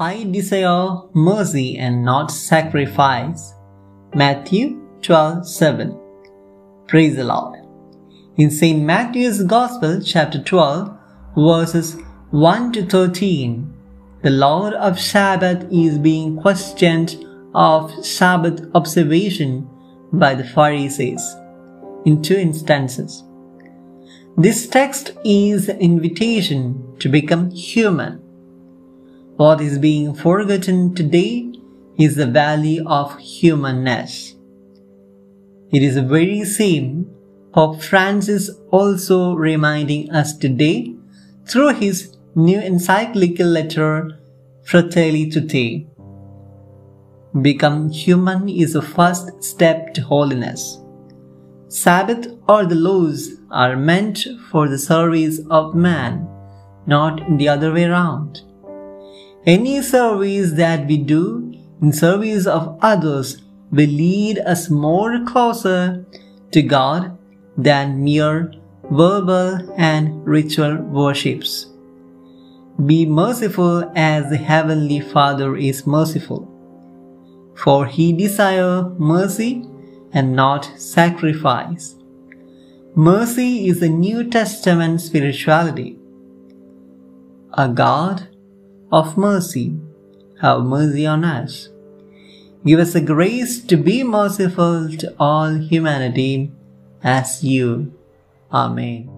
I desire mercy and not sacrifice. Matthew 12 7. Praise the Lord. In St. Matthew's Gospel, chapter 12, verses 1 to 13, the Lord of Sabbath is being questioned of Sabbath observation by the Pharisees in two instances. This text is an invitation to become human what is being forgotten today is the value of humanness. It is the very same Pope Francis also reminding us today through his new encyclical letter Fratelli Tutti. Become human is the first step to holiness. Sabbath or the laws are meant for the service of man, not the other way around. Any service that we do in service of others will lead us more closer to God than mere verbal and ritual worships. Be merciful as the Heavenly Father is merciful, for He desires mercy and not sacrifice. Mercy is a New Testament spirituality. A God of mercy, have mercy on us. Give us the grace to be merciful to all humanity as you. Amen.